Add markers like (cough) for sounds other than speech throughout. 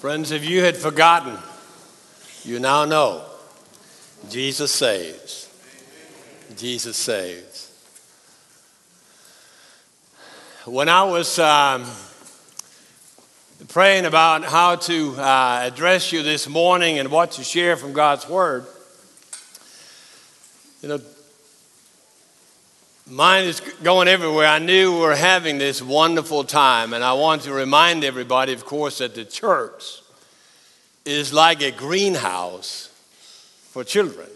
Friends, if you had forgotten, you now know Jesus saves. Jesus saves. When I was um, praying about how to uh, address you this morning and what to share from God's Word, you know, mine is going everywhere. I knew we were having this wonderful time, and I want to remind everybody, of course, that the church is like a greenhouse for children,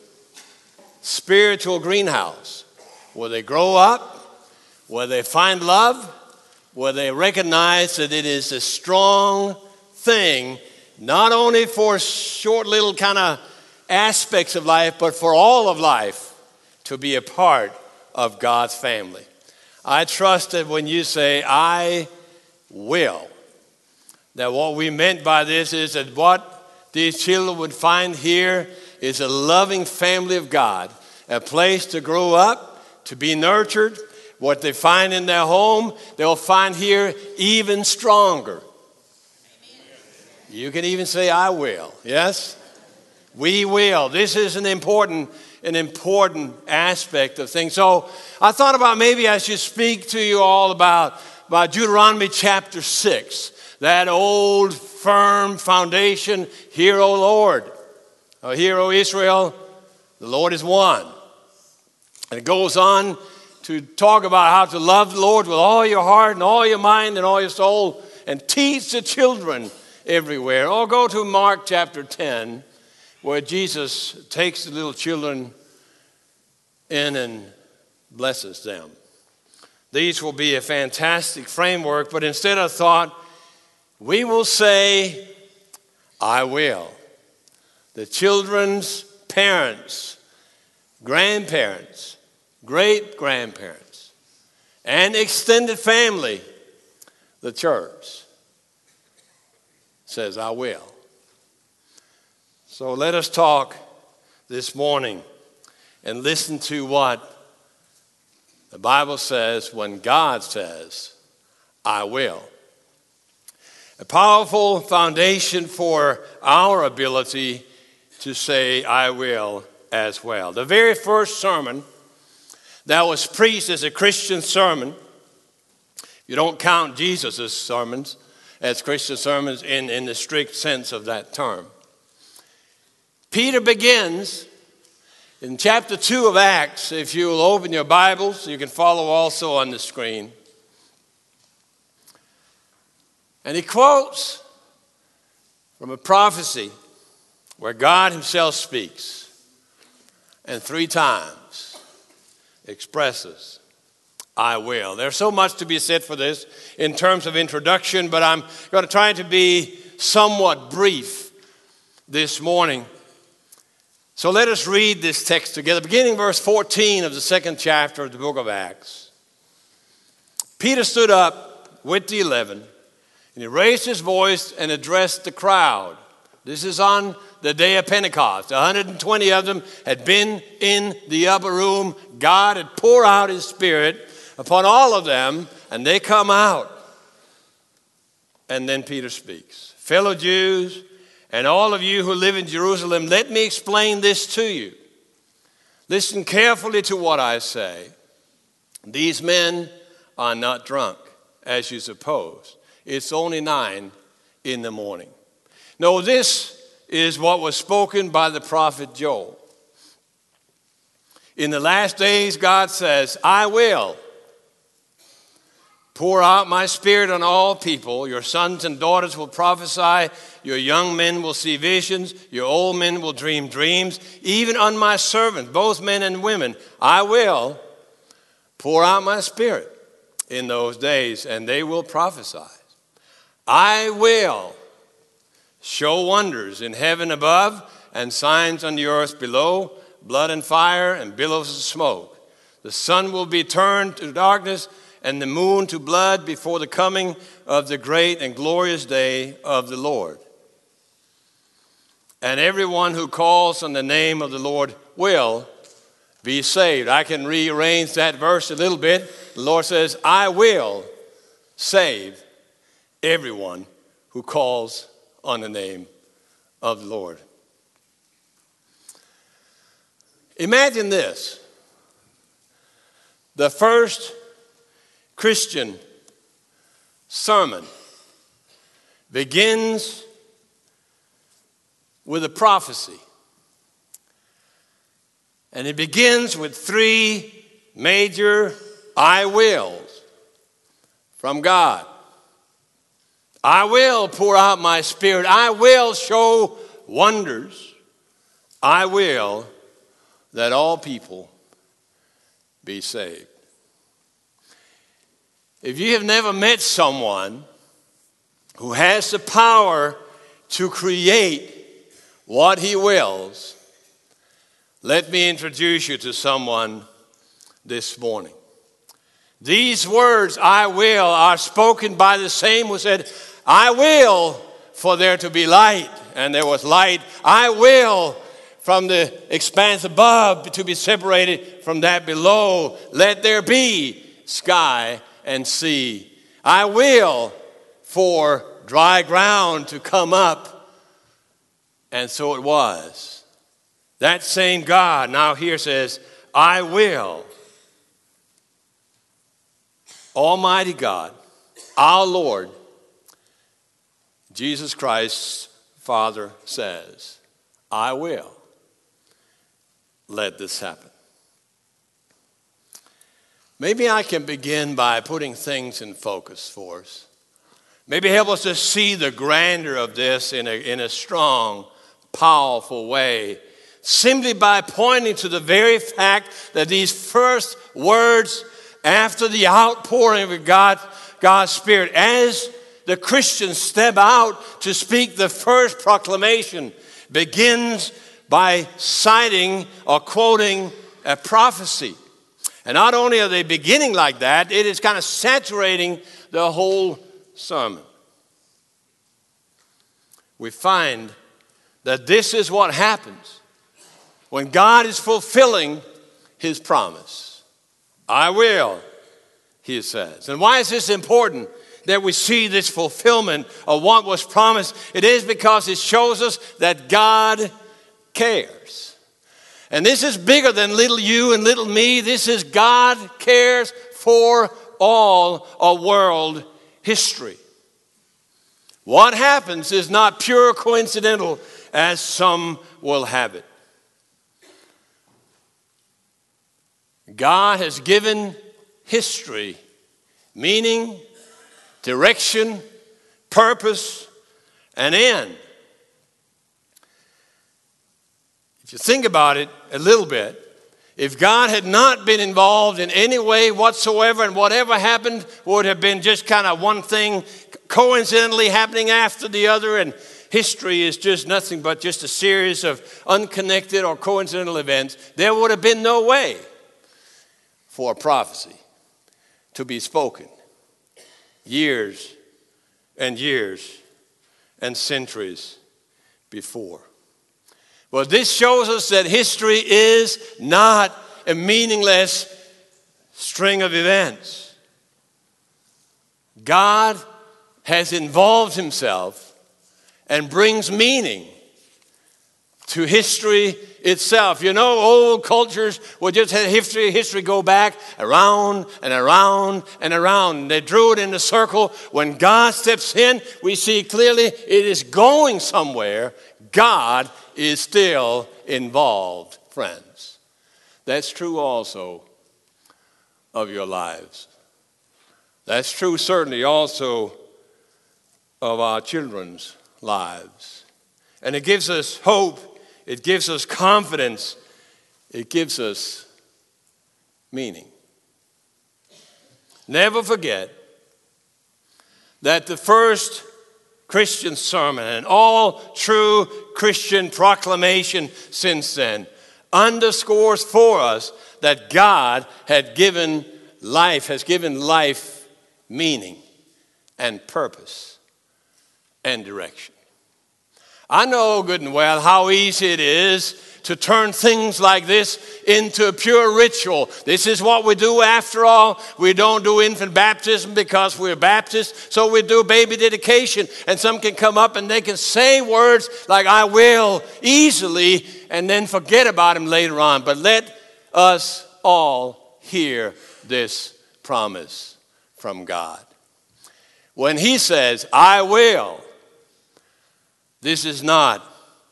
spiritual greenhouse, where they grow up, where they find love, where they recognize that it is a strong thing, not only for short little kind of aspects of life, but for all of life to be a part of God's family. I trust that when you say, I will, that what we meant by this is that what these children would find here is a loving family of God, a place to grow up, to be nurtured. What they find in their home, they'll find here even stronger. You can even say, I will. Yes? We will. This is an important an important aspect of things. So I thought about maybe I should speak to you all about, about Deuteronomy chapter 6, that old firm foundation. Hear, O Lord. O hear, O Israel, the Lord is one. And it goes on to talk about how to love the Lord with all your heart and all your mind and all your soul and teach the children everywhere. Or go to Mark chapter 10 where Jesus takes the little children in and blesses them. These will be a fantastic framework, but instead I thought, we will say, I will. The children's parents, grandparents, great grandparents, and extended family, the church, says, I will. So let us talk this morning and listen to what the Bible says when God says, I will. A powerful foundation for our ability to say, I will as well. The very first sermon that was preached as a Christian sermon, you don't count Jesus' sermons as Christian sermons in, in the strict sense of that term. Peter begins in chapter 2 of Acts. If you will open your Bibles, you can follow also on the screen. And he quotes from a prophecy where God Himself speaks and three times expresses, I will. There's so much to be said for this in terms of introduction, but I'm going to try to be somewhat brief this morning. So let us read this text together, beginning verse 14 of the second chapter of the book of Acts. Peter stood up with the eleven, and he raised his voice and addressed the crowd. This is on the day of Pentecost. 120 of them had been in the upper room. God had poured out his spirit upon all of them, and they come out. And then Peter speaks Fellow Jews, and all of you who live in Jerusalem, let me explain this to you. Listen carefully to what I say. These men are not drunk, as you suppose. It's only nine in the morning. No, this is what was spoken by the prophet Joel. In the last days, God says, I will pour out my spirit on all people. Your sons and daughters will prophesy. Your young men will see visions. Your old men will dream dreams. Even on my servants, both men and women, I will pour out my spirit in those days, and they will prophesy. I will show wonders in heaven above and signs on the earth below blood and fire and billows of smoke. The sun will be turned to darkness and the moon to blood before the coming of the great and glorious day of the Lord. And everyone who calls on the name of the Lord will be saved. I can rearrange that verse a little bit. The Lord says, I will save everyone who calls on the name of the Lord. Imagine this the first Christian sermon begins with a prophecy. And it begins with three major I wills from God. I will pour out my spirit. I will show wonders. I will that all people be saved. If you have never met someone who has the power to create what he wills, let me introduce you to someone this morning. These words, I will, are spoken by the same who said, I will for there to be light, and there was light. I will from the expanse above to be separated from that below. Let there be sky and see. I will for dry ground to come up. And so it was. That same God now here says, I will. Almighty God, our Lord, Jesus Christ, Father, says, I will let this happen. Maybe I can begin by putting things in focus for us. Maybe help us to see the grandeur of this in a, in a strong, powerful way, simply by pointing to the very fact that these first words after the outpouring of God, God's Spirit, as the Christians step out to speak the first proclamation, begins by citing or quoting a prophecy. And not only are they beginning like that, it is kind of saturating the whole sermon. We find that this is what happens when God is fulfilling his promise. I will, he says. And why is this important? that we see this fulfillment of what was promised, it is because it shows us that God cares. And this is bigger than little you and little me. This is God cares for all of world history. What happens is not pure coincidental as some will have it. God has given history meaning, direction, purpose, and end. You think about it a little bit, if God had not been involved in any way whatsoever and whatever happened would have been just kind of one thing coincidentally happening after the other, and history is just nothing but just a series of unconnected or coincidental events, there would have been no way for a prophecy to be spoken years and years and centuries before. Well, this shows us that history is not a meaningless string of events. God has involved himself and brings meaning to history itself. You know, old cultures would just have history, history go back around and around and around. They drew it in a circle. When God steps in, we see clearly it is going somewhere. God is still involved, friends. That's true also of your lives. That's true, certainly, also of our children's lives. And it gives us hope, it gives us confidence, it gives us meaning. Never forget that the first Christian sermon and all true Christian proclamation since then underscores for us that God had given life, has given life meaning and purpose and direction. I know good and well how easy it is to turn things like this into a pure ritual. This is what we do after all. We don't do infant baptism because we're Baptists, so we do baby dedication. And some can come up and they can say words like, I will, easily, and then forget about them later on. But let us all hear this promise from God. When He says, I will, this is not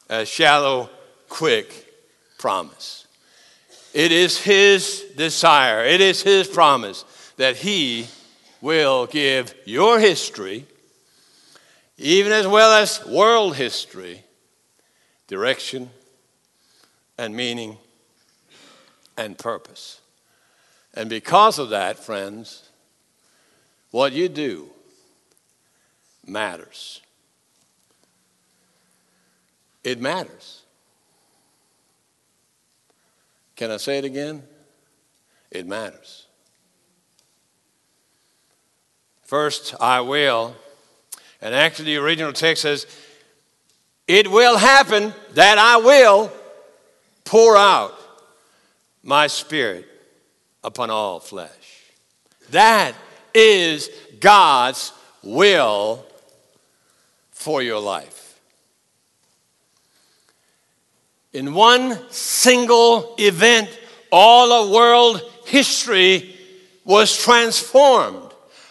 a shallow, quick promise. It is His desire, it is His promise that He will give your history, even as well as world history, direction and meaning and purpose. And because of that, friends, what you do matters. It matters. Can I say it again? It matters. First, I will. And actually, the original text says, It will happen that I will pour out my spirit upon all flesh. That is God's will for your life. In one single event, all of world history was transformed.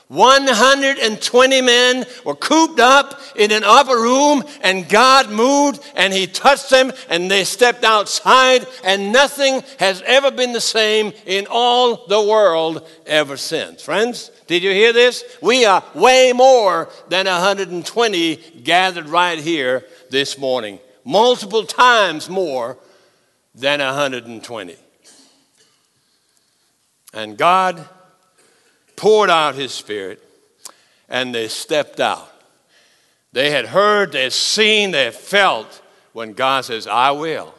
120 men were cooped up in an upper room, and God moved and He touched them, and they stepped outside, and nothing has ever been the same in all the world ever since. Friends, did you hear this? We are way more than 120 gathered right here this morning multiple times more than 120. And God poured out his spirit and they stepped out. They had heard, they had seen, they had felt when God says, I will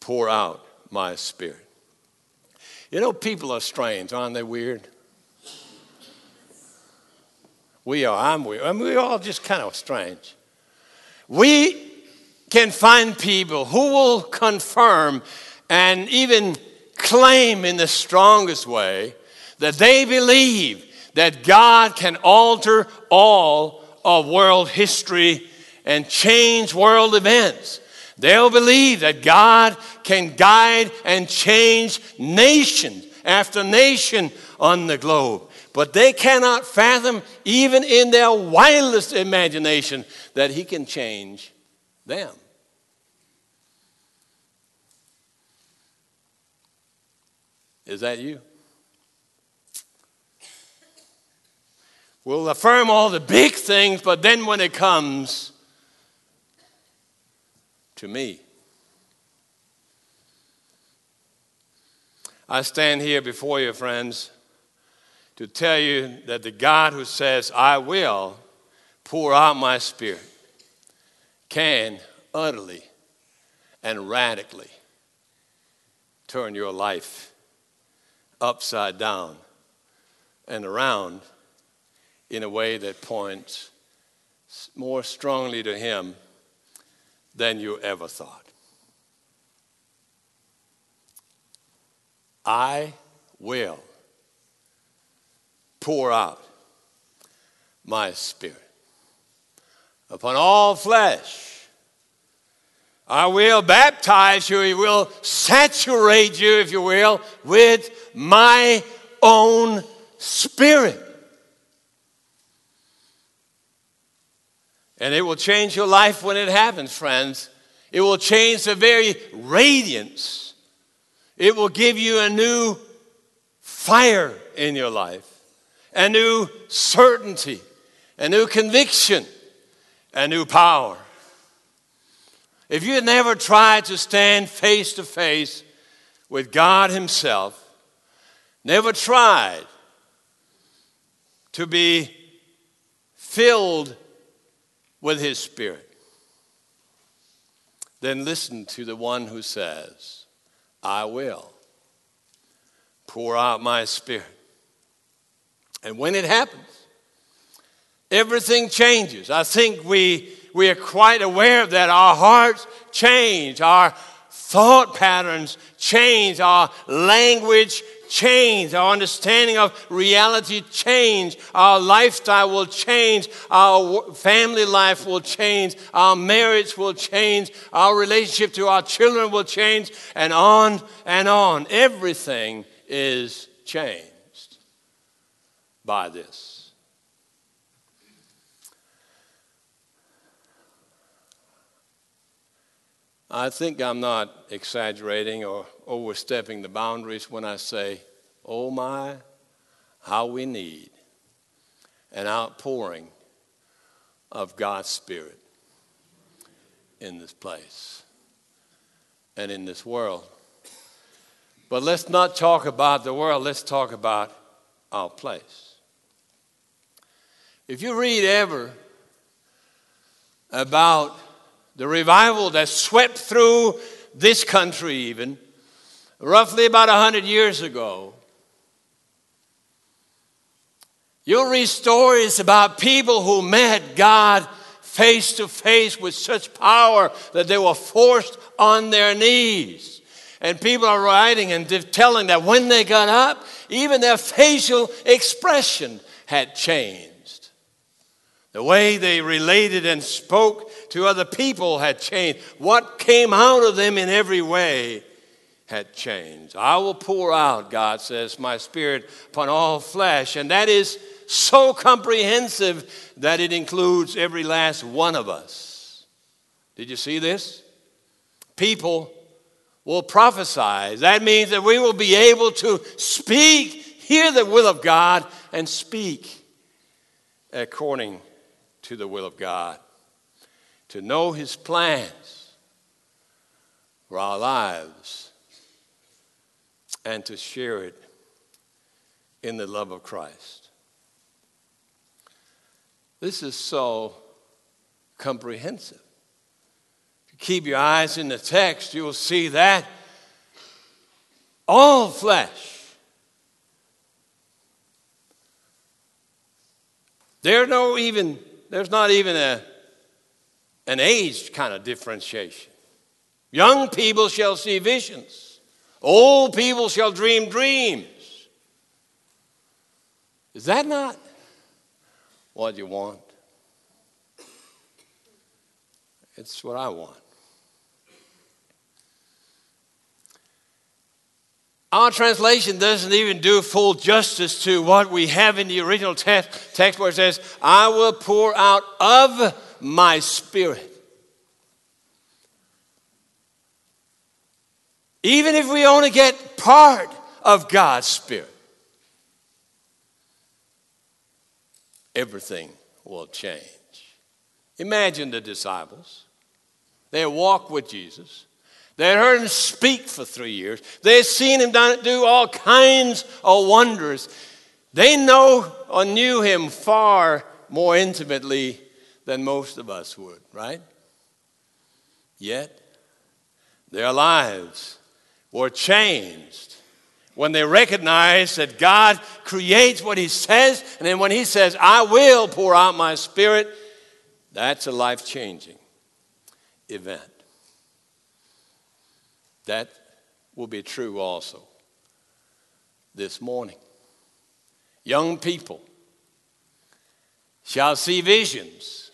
pour out my spirit. You know, people are strange, aren't they weird? We are, I'm weird. I mean, we're all just kind of strange. We can find people who will confirm and even claim in the strongest way that they believe that God can alter all of world history and change world events. They'll believe that God can guide and change nation after nation on the globe. But they cannot fathom, even in their wildest imagination, that He can change them. Is that you? We'll affirm all the big things, but then when it comes to me, I stand here before you, friends, to tell you that the God who says, I will pour out my spirit, can utterly and radically turn your life upside down and around in a way that points more strongly to Him than you ever thought. I will pour out my spirit upon all flesh. I will baptize you, He will saturate you, if you will, with my own spirit. And it will change your life when it happens, friends. It will change the very radiance. It will give you a new fire in your life, a new certainty, a new conviction a new power. If you never tried to stand face to face with God Himself, never tried to be filled with His Spirit, then listen to the one who says, I will pour out my Spirit. And when it happens, everything changes. I think we, we are quite aware of that. Our hearts change, our thought patterns change, our language change, our understanding of reality change, our lifestyle will change, our family life will change, our marriage will change, our relationship to our children will change, and on and on. Everything is changed by this. I think I'm not exaggerating or overstepping the boundaries when I say, oh my, how we need an outpouring of God's Spirit in this place and in this world. But let's not talk about the world, let's talk about our place. If you read ever about the revival that swept through this country, even roughly about 100 years ago. You'll read stories about people who met God face to face with such power that they were forced on their knees. And people are writing and telling that when they got up, even their facial expression had changed. The way they related and spoke to other people had changed. What came out of them in every way had changed. I will pour out, God says, my spirit upon all flesh. And that is so comprehensive that it includes every last one of us. Did you see this? People will prophesy. That means that we will be able to speak, hear the will of God, and speak according to the will of God to know His plans for our lives and to share it in the love of Christ. This is so comprehensive. If you keep your eyes in the text, you will see that all flesh. There no even, there's not even a an age kind of differentiation. Young people shall see visions, old people shall dream dreams. Is that not what you want? It's what I want. Our translation doesn't even do full justice to what we have in the original text, text where it says, I will pour out of my spirit. Even if we only get part of God's spirit, everything will change. Imagine the disciples. They walked with Jesus. They heard him speak for three years. They had seen him do all kinds of wonders. They know or knew him far more intimately than most of us would, right? Yet, their lives were changed when they recognized that God creates what He says, and then when He says, I will pour out my Spirit, that's a life changing event. That will be true also this morning. Young people shall see visions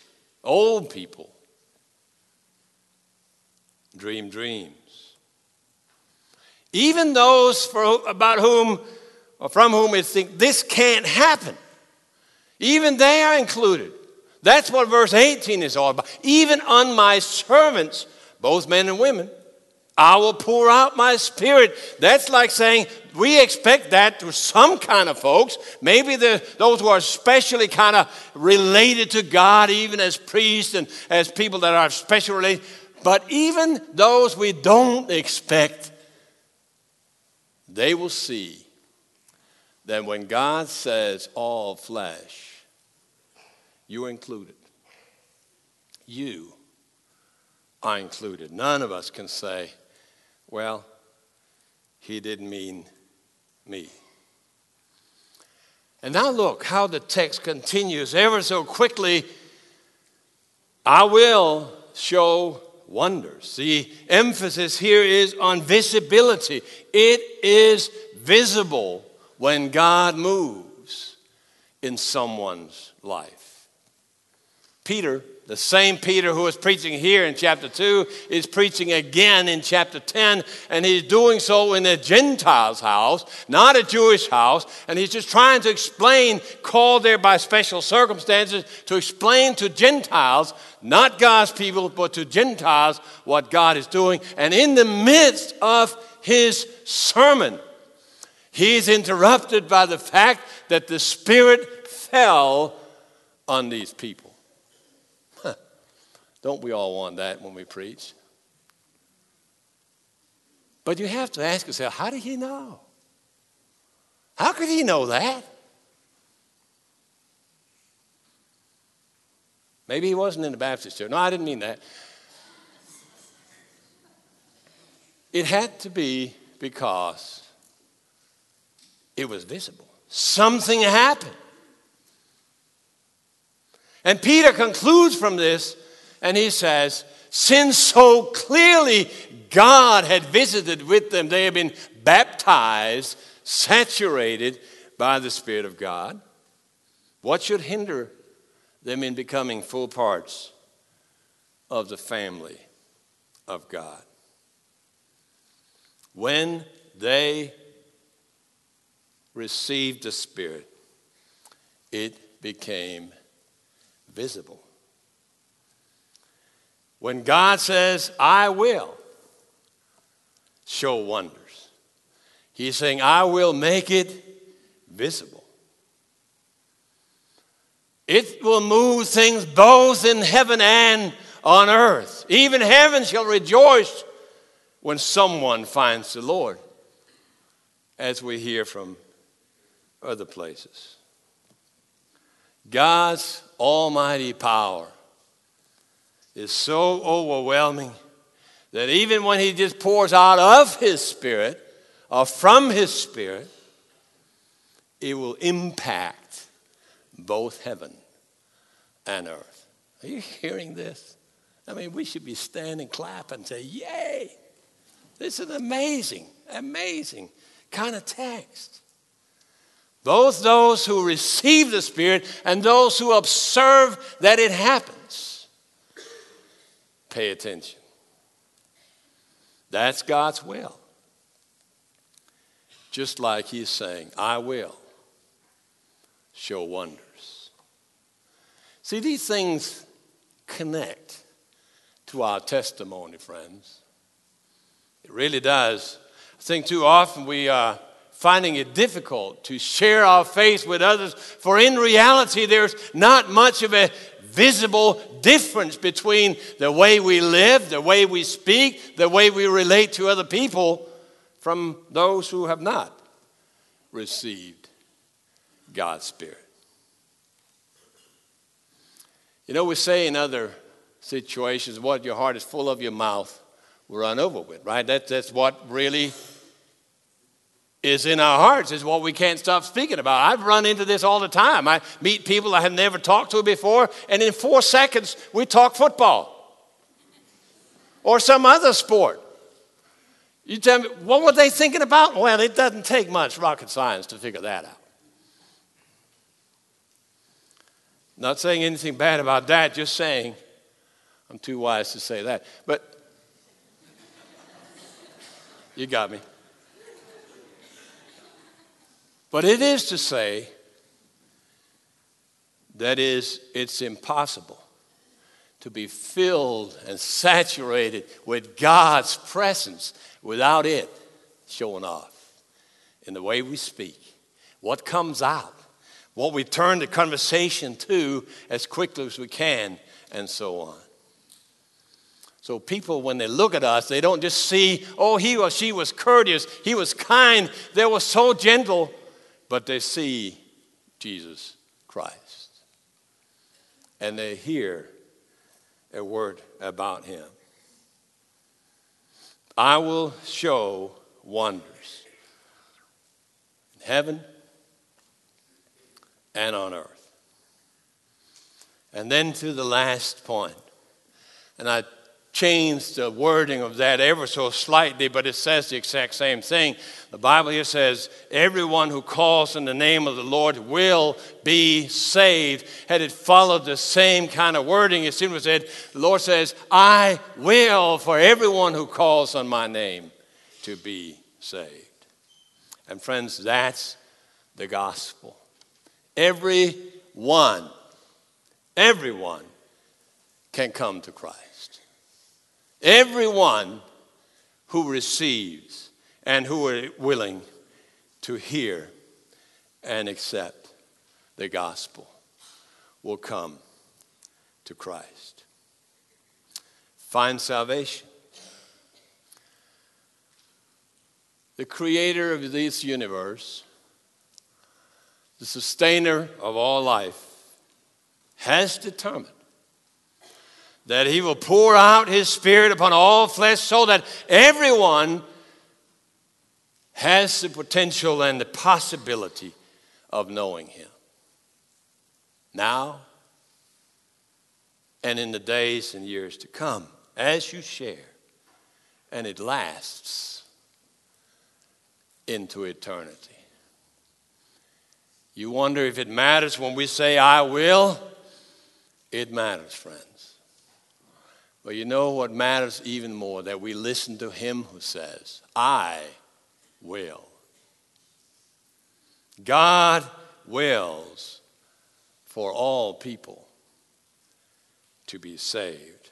Old people dream dreams. Even those for, about whom or from whom we think this can't happen, even they are included. That's what verse 18 is all about. Even on my servants, both men and women, I will pour out my spirit. That's like saying we expect that to some kind of folks. Maybe the, those who are especially kind of related to God, even as priests and as people that are special related. But even those we don't expect, they will see that when God says all flesh, you're included. You are included. None of us can say, well, he didn't mean me. And now look how the text continues ever so quickly. I will show wonders. The emphasis here is on visibility. It is visible when God moves in someone's life. Peter the same Peter who was preaching here in chapter 2 is preaching again in chapter 10, and he's doing so in a Gentile's house, not a Jewish house. And he's just trying to explain, called there by special circumstances, to explain to Gentiles, not God's people, but to Gentiles, what God is doing. And in the midst of his sermon, he's interrupted by the fact that the Spirit fell on these people. Don't we all want that when we preach? But you have to ask yourself, how did he know? How could he know that? Maybe he wasn't in the Baptist church. No, I didn't mean that. It had to be because it was visible. Something happened. And Peter concludes from this and he says, since so clearly God had visited with them, they had been baptized, saturated by the Spirit of God. What should hinder them in becoming full parts of the family of God? When they received the Spirit, it became visible. When God says, I will show wonders, He's saying, I will make it visible. It will move things both in heaven and on earth. Even heaven shall rejoice when someone finds the Lord, as we hear from other places. God's almighty power is so overwhelming that even when He just pours out of His Spirit or from His Spirit, it will impact both heaven and earth. Are you hearing this? I mean, we should be standing, clapping, and say, Yay! This is amazing, amazing kind of text. Both those who receive the Spirit and those who observe that it happens Pay attention. That's God's will. Just like He's saying, I will show wonders. See, these things connect to our testimony, friends. It really does. I think too often we are finding it difficult to share our faith with others, for in reality, there's not much of a visible difference between the way we live, the way we speak, the way we relate to other people from those who have not received God's Spirit. You know, we say in other situations, what your heart is full of, your mouth will run over with, right? That, that's what really is in our hearts is what we can't stop speaking about. I've run into this all the time. I meet people I have never talked to before, and in four seconds, we talk football or some other sport. You tell me, what were they thinking about? Well, it doesn't take much rocket science to figure that out. Not saying anything bad about that, just saying, I'm too wise to say that. But you got me. But it is to say that is it's impossible to be filled and saturated with God's presence without it showing off in the way we speak, what comes out, what we turn the conversation to as quickly as we can, and so on. So people, when they look at us, they don't just see, oh, he or she was courteous, he was kind, they were so gentle but they see Jesus Christ. And they hear a word about him. I will show wonders in heaven and on earth. And then to the last. And I changed the wording of that ever so slightly, but it says the exact same thing. The Bible here says, Everyone who calls in the name of the Lord will be saved. Had it followed the same kind of wording, it simply said, The Lord says, I will for everyone who calls on my name to be saved. And friends, that's the gospel. Everyone, everyone can come to Christ. Everyone who receives and who are willing to hear and accept the gospel will come to Christ. Find salvation. The creator of this universe, the sustainer of all life, has determined that he will pour out his spirit upon all flesh so that everyone has the potential and the possibility of knowing him. Now and in the days and years to come, as you share, and it lasts into eternity. You wonder if it matters when we say, I will? It matters, friends. But you know what matters even more? That we listen to him who says, I will. God wills for all people to be saved.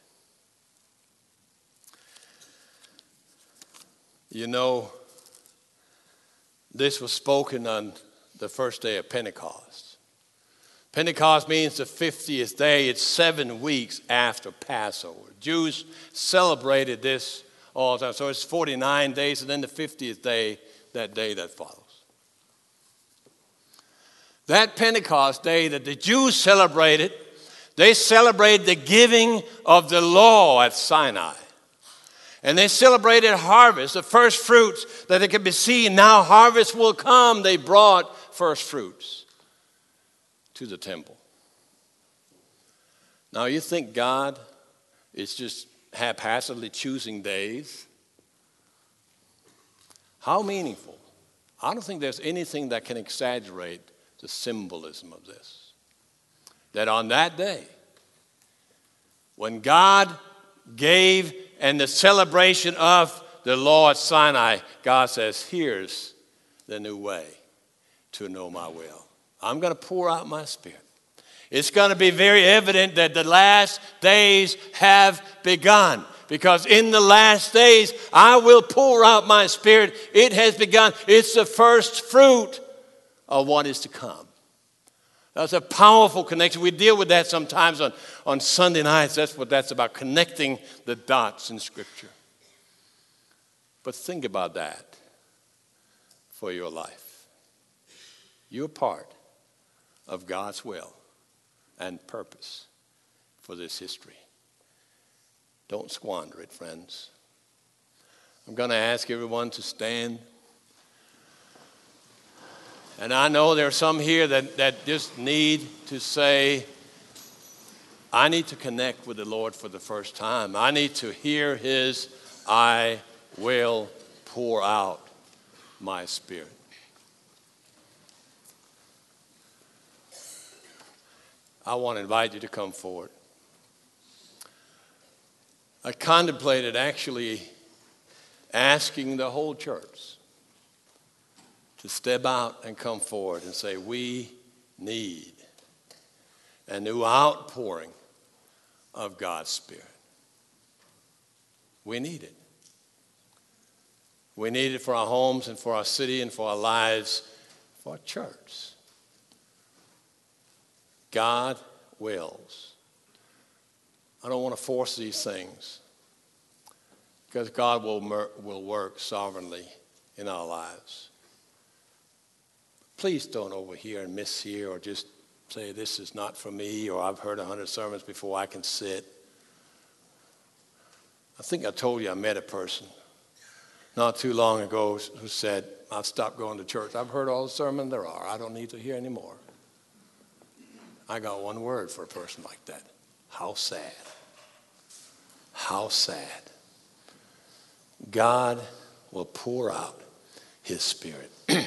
You know, this was spoken on the first day of Pentecost. Pentecost means the 50th day. It's seven weeks after Passover. Jews celebrated this all the time. So it's 49 days, and then the 50th day, that day that follows. That Pentecost day that the Jews celebrated, they celebrated the giving of the law at Sinai. And they celebrated harvest, the first fruits that they could be seen. Now harvest will come. They brought first fruits to the temple. Now, you think God is just haphazardly choosing days? How meaningful? I don't think there's anything that can exaggerate the symbolism of this. That on that day, when God gave and the celebration of the law at Sinai, God says, Here's the new way to know my will. I'm going to pour out my spirit. It's going to be very evident that the last days have begun. Because in the last days, I will pour out my spirit. It has begun. It's the first fruit of what is to come. That's a powerful connection. We deal with that sometimes on, on Sunday nights. That's what that's about, connecting the dots in Scripture. But think about that for your life. You're part of God's will and purpose for this history. Don't squander it, friends. I'm going to ask everyone to stand. And I know there are some here that, that just need to say, I need to connect with the Lord for the first time. I need to hear His, I will pour out my spirit. I want to invite you to come forward. I contemplated actually asking the whole church to step out and come forward and say, We need a new outpouring of God's Spirit. We need it. We need it for our homes and for our city and for our lives, for our church. God wills. I don't want to force these things because God will, will work sovereignly in our lives. Please don't overhear and miss here or just say, This is not for me, or I've heard a hundred sermons before I can sit. I think I told you I met a person not too long ago who said, I've stopped going to church. I've heard all the sermons there are. I don't need to hear anymore. I got one word for a person like that how sad. How sad. God will pour out his spirit. (clears throat)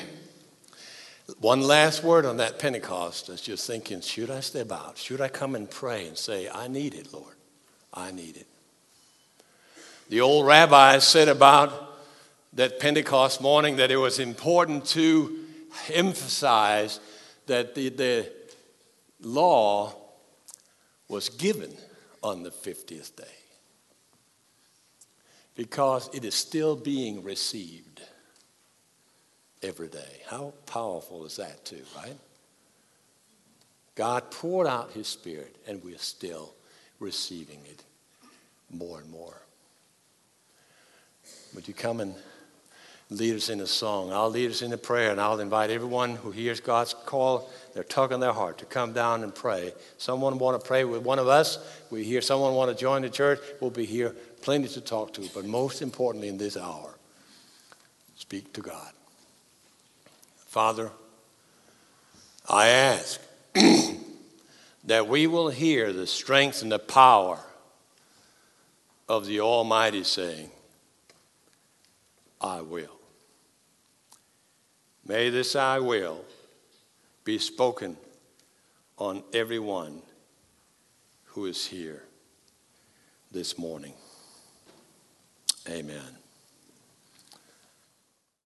One last word on that Pentecost is just thinking, should I step out? Should I come and pray and say, I need it, Lord? I need it. The old rabbis said about that Pentecost morning that it was important to emphasize that the, the law was given on the 50th day because it is still being received every day. How powerful is that, too, right? God poured out his spirit, and we're still receiving it more and more. Would you come and lead us in a song? I'll lead us in a prayer, and I'll invite everyone who hears God's call, they're tugging their heart to come down and pray. Someone want to pray with one of us? We hear someone want to join the church? We'll be here, plenty to talk to. But most importantly, in this hour, speak to God. Father, I ask (clears throat) that we will hear the strength and the power of the Almighty saying, I will. May this I will be spoken on everyone who is here this morning. Amen.